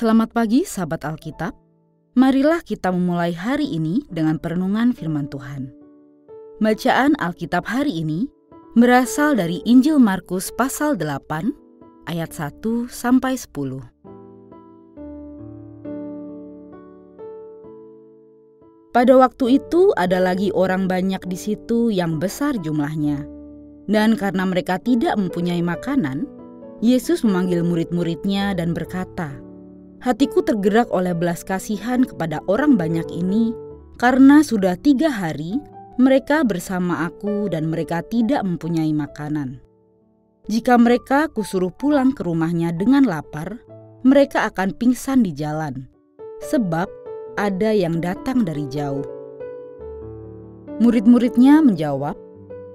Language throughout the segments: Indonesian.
Selamat pagi sahabat Alkitab. Marilah kita memulai hari ini dengan perenungan firman Tuhan. Bacaan Alkitab hari ini berasal dari Injil Markus pasal 8 ayat 1 sampai 10. Pada waktu itu ada lagi orang banyak di situ yang besar jumlahnya. Dan karena mereka tidak mempunyai makanan, Yesus memanggil murid-muridnya dan berkata, Hatiku tergerak oleh belas kasihan kepada orang banyak ini, karena sudah tiga hari mereka bersama aku dan mereka tidak mempunyai makanan. Jika mereka kusuruh pulang ke rumahnya dengan lapar, mereka akan pingsan di jalan, sebab ada yang datang dari jauh. Murid-muridnya menjawab,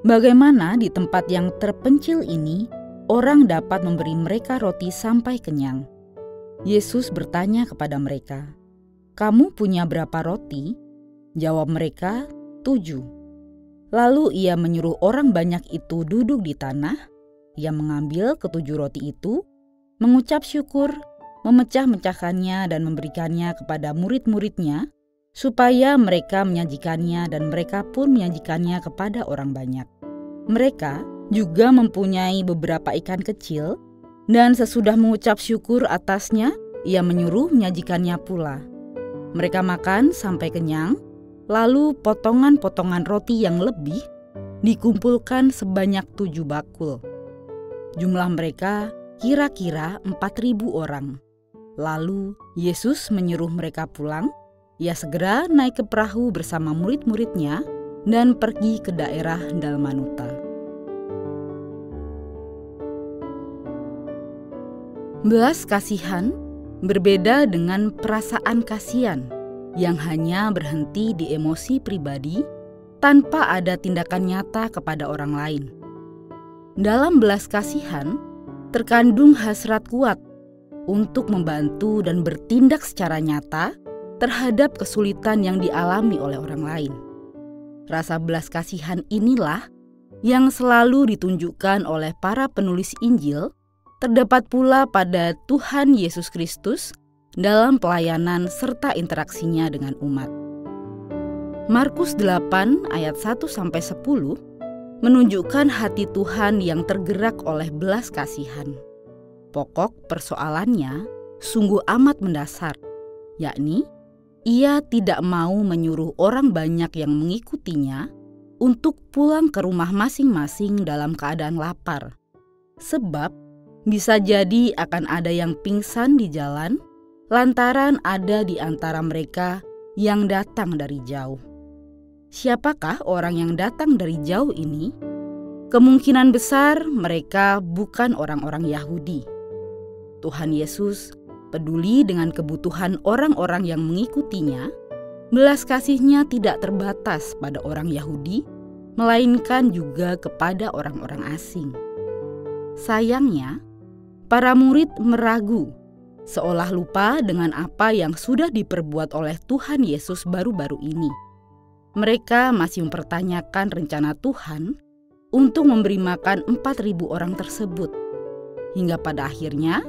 "Bagaimana di tempat yang terpencil ini orang dapat memberi mereka roti sampai kenyang?" Yesus bertanya kepada mereka, "Kamu punya berapa roti?" Jawab mereka, "Tujuh." Lalu ia menyuruh orang banyak itu duduk di tanah. Ia mengambil ketujuh roti itu, mengucap syukur, memecah-mecahkannya dan memberikannya kepada murid-muridnya, supaya mereka menyajikannya dan mereka pun menyajikannya kepada orang banyak. Mereka juga mempunyai beberapa ikan kecil dan sesudah mengucap syukur atasnya, ia menyuruh menyajikannya pula. Mereka makan sampai kenyang, lalu potongan-potongan roti yang lebih dikumpulkan sebanyak tujuh bakul. Jumlah mereka kira-kira empat ribu orang. Lalu Yesus menyuruh mereka pulang. Ia segera naik ke perahu bersama murid-muridnya dan pergi ke daerah Dalmanuta. Belas kasihan berbeda dengan perasaan kasihan yang hanya berhenti di emosi pribadi tanpa ada tindakan nyata kepada orang lain. Dalam belas kasihan terkandung hasrat kuat untuk membantu dan bertindak secara nyata terhadap kesulitan yang dialami oleh orang lain. Rasa belas kasihan inilah yang selalu ditunjukkan oleh para penulis Injil terdapat pula pada Tuhan Yesus Kristus dalam pelayanan serta interaksinya dengan umat. Markus 8 ayat 1 sampai 10 menunjukkan hati Tuhan yang tergerak oleh belas kasihan. Pokok persoalannya sungguh amat mendasar, yakni ia tidak mau menyuruh orang banyak yang mengikutinya untuk pulang ke rumah masing-masing dalam keadaan lapar. Sebab bisa jadi akan ada yang pingsan di jalan lantaran ada di antara mereka yang datang dari jauh. Siapakah orang yang datang dari jauh ini? Kemungkinan besar mereka bukan orang-orang Yahudi. Tuhan Yesus peduli dengan kebutuhan orang-orang yang mengikutinya. Belas kasihnya tidak terbatas pada orang Yahudi, melainkan juga kepada orang-orang asing. Sayangnya, Para murid meragu, seolah lupa dengan apa yang sudah diperbuat oleh Tuhan Yesus baru-baru ini. Mereka masih mempertanyakan rencana Tuhan untuk memberi makan 4.000 orang tersebut. Hingga pada akhirnya,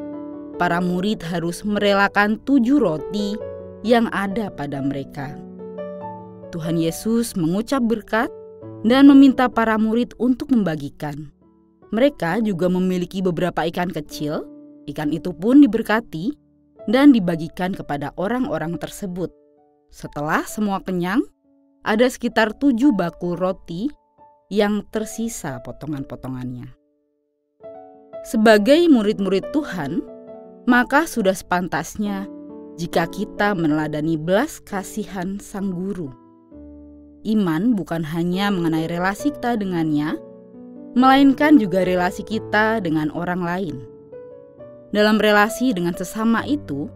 para murid harus merelakan tujuh roti yang ada pada mereka. Tuhan Yesus mengucap berkat dan meminta para murid untuk membagikan. Mereka juga memiliki beberapa ikan kecil. Ikan itu pun diberkati dan dibagikan kepada orang-orang tersebut. Setelah semua kenyang, ada sekitar tujuh bakul roti yang tersisa potongan-potongannya. Sebagai murid-murid Tuhan, maka sudah sepantasnya jika kita meneladani belas kasihan Sang Guru. Iman bukan hanya mengenai relasi kita dengannya, melainkan juga relasi kita dengan orang lain. Dalam relasi dengan sesama itu,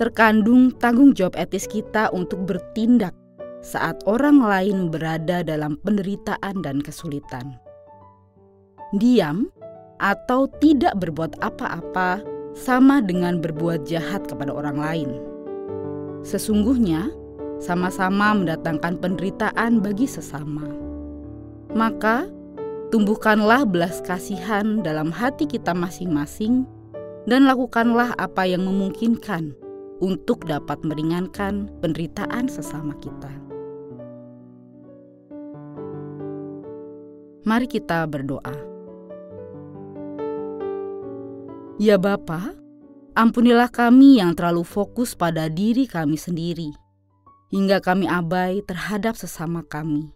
terkandung tanggung jawab etis kita untuk bertindak saat orang lain berada dalam penderitaan dan kesulitan. Diam atau tidak berbuat apa-apa sama dengan berbuat jahat kepada orang lain. Sesungguhnya, sama-sama mendatangkan penderitaan bagi sesama. Maka, Tumbuhkanlah belas kasihan dalam hati kita masing-masing, dan lakukanlah apa yang memungkinkan untuk dapat meringankan penderitaan sesama kita. Mari kita berdoa. Ya Bapa, ampunilah kami yang terlalu fokus pada diri kami sendiri, hingga kami abai terhadap sesama kami.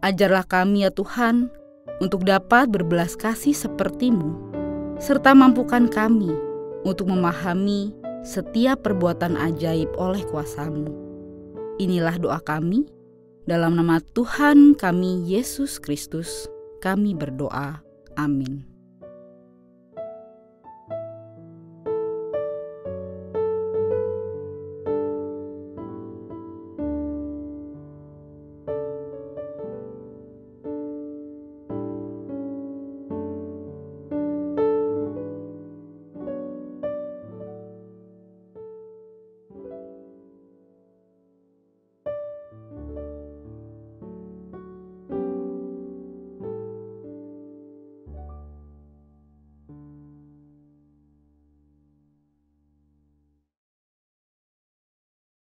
Ajarlah kami ya Tuhan, untuk dapat berbelas kasih sepertimu, serta mampukan kami untuk memahami setiap perbuatan ajaib oleh kuasamu. Inilah doa kami, dalam nama Tuhan kami Yesus Kristus, kami berdoa. Amin.